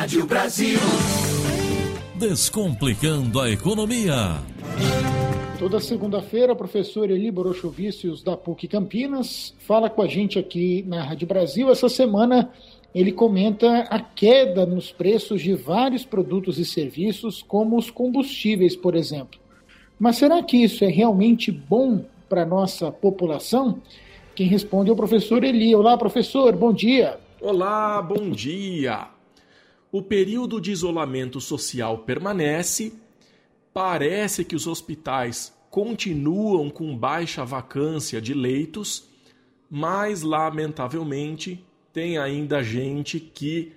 Rádio Brasil. Descomplicando a economia. Toda segunda-feira, o professor Eli Borochovicius, da PUC Campinas, fala com a gente aqui na Rádio Brasil. Essa semana, ele comenta a queda nos preços de vários produtos e serviços, como os combustíveis, por exemplo. Mas será que isso é realmente bom para a nossa população? Quem responde é o professor Eli. Olá, professor, bom dia. Olá, bom dia. O período de isolamento social permanece. Parece que os hospitais continuam com baixa vacância de leitos, mas lamentavelmente tem ainda gente que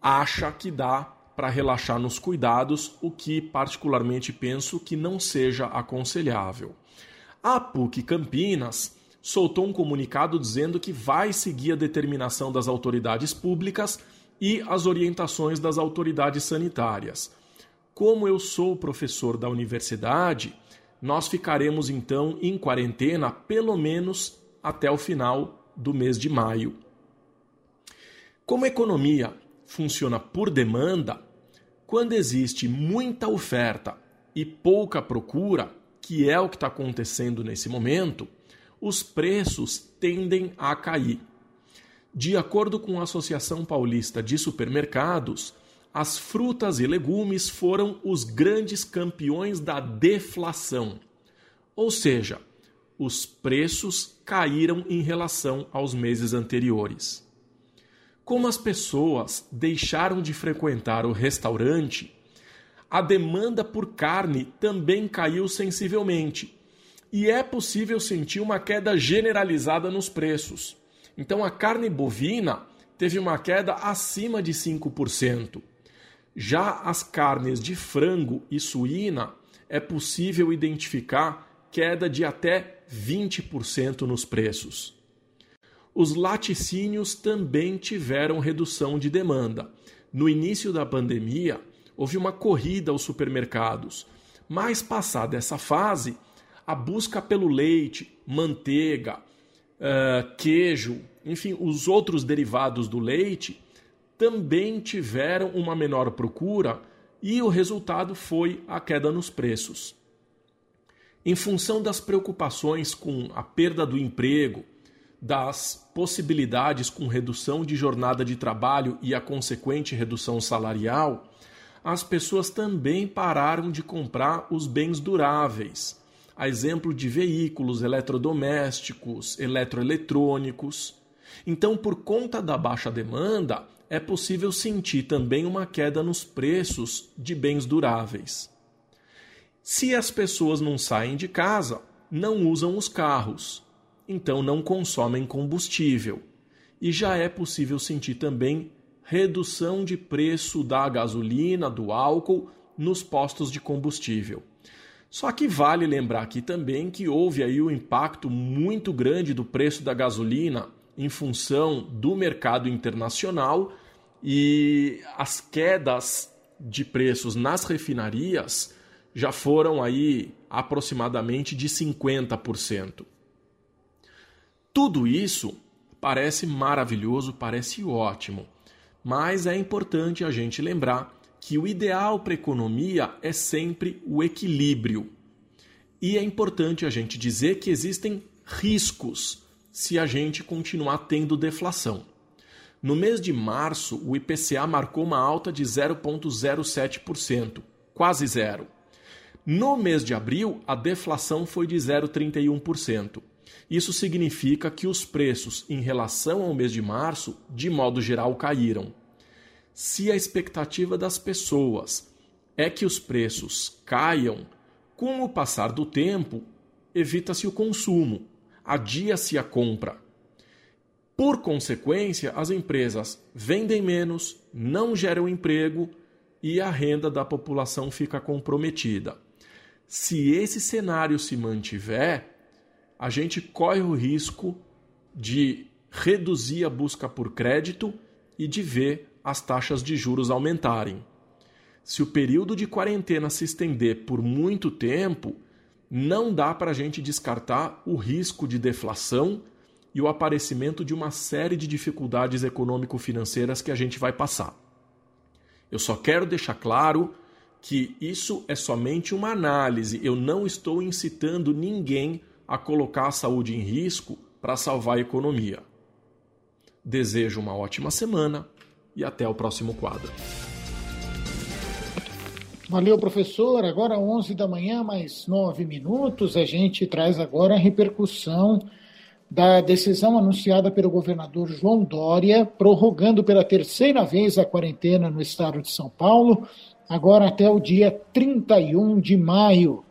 acha que dá para relaxar nos cuidados, o que particularmente penso que não seja aconselhável. A PUC Campinas soltou um comunicado dizendo que vai seguir a determinação das autoridades públicas e as orientações das autoridades sanitárias. Como eu sou professor da universidade, nós ficaremos então em quarentena pelo menos até o final do mês de maio. Como a economia funciona por demanda, quando existe muita oferta e pouca procura, que é o que está acontecendo nesse momento, os preços tendem a cair. De acordo com a Associação Paulista de Supermercados, as frutas e legumes foram os grandes campeões da deflação. Ou seja, os preços caíram em relação aos meses anteriores. Como as pessoas deixaram de frequentar o restaurante, a demanda por carne também caiu sensivelmente. E é possível sentir uma queda generalizada nos preços. Então a carne bovina teve uma queda acima de 5%. Já as carnes de frango e suína é possível identificar queda de até 20% nos preços os laticínios também tiveram redução de demanda. No início da pandemia, houve uma corrida aos supermercados, mas passada essa fase, a busca pelo leite, manteiga, uh, queijo, enfim, os outros derivados do leite também tiveram uma menor procura e o resultado foi a queda nos preços. Em função das preocupações com a perda do emprego, das possibilidades com redução de jornada de trabalho e a consequente redução salarial, as pessoas também pararam de comprar os bens duráveis, a exemplo de veículos eletrodomésticos, eletroeletrônicos. Então, por conta da baixa demanda, é possível sentir também uma queda nos preços de bens duráveis. Se as pessoas não saem de casa, não usam os carros então não consomem combustível. E já é possível sentir também redução de preço da gasolina, do álcool nos postos de combustível. Só que vale lembrar aqui também que houve aí um impacto muito grande do preço da gasolina em função do mercado internacional e as quedas de preços nas refinarias já foram aí aproximadamente de 50%. Tudo isso parece maravilhoso, parece ótimo, mas é importante a gente lembrar que o ideal para a economia é sempre o equilíbrio. E é importante a gente dizer que existem riscos se a gente continuar tendo deflação. No mês de março, o IPCA marcou uma alta de 0,07%, quase zero. No mês de abril, a deflação foi de 0,31%. Isso significa que os preços em relação ao mês de março, de modo geral, caíram. Se a expectativa das pessoas é que os preços caiam, com o passar do tempo, evita-se o consumo, adia-se a compra. Por consequência, as empresas vendem menos, não geram emprego e a renda da população fica comprometida. Se esse cenário se mantiver, a gente corre o risco de reduzir a busca por crédito e de ver as taxas de juros aumentarem. Se o período de quarentena se estender por muito tempo, não dá para a gente descartar o risco de deflação e o aparecimento de uma série de dificuldades econômico-financeiras que a gente vai passar. Eu só quero deixar claro que isso é somente uma análise. Eu não estou incitando ninguém a colocar a saúde em risco para salvar a economia. Desejo uma ótima semana e até o próximo quadro. Valeu, professor. Agora 11 da manhã, mais 9 minutos. A gente traz agora a repercussão da decisão anunciada pelo governador João Dória, prorrogando pela terceira vez a quarentena no estado de São Paulo, agora até o dia 31 de maio.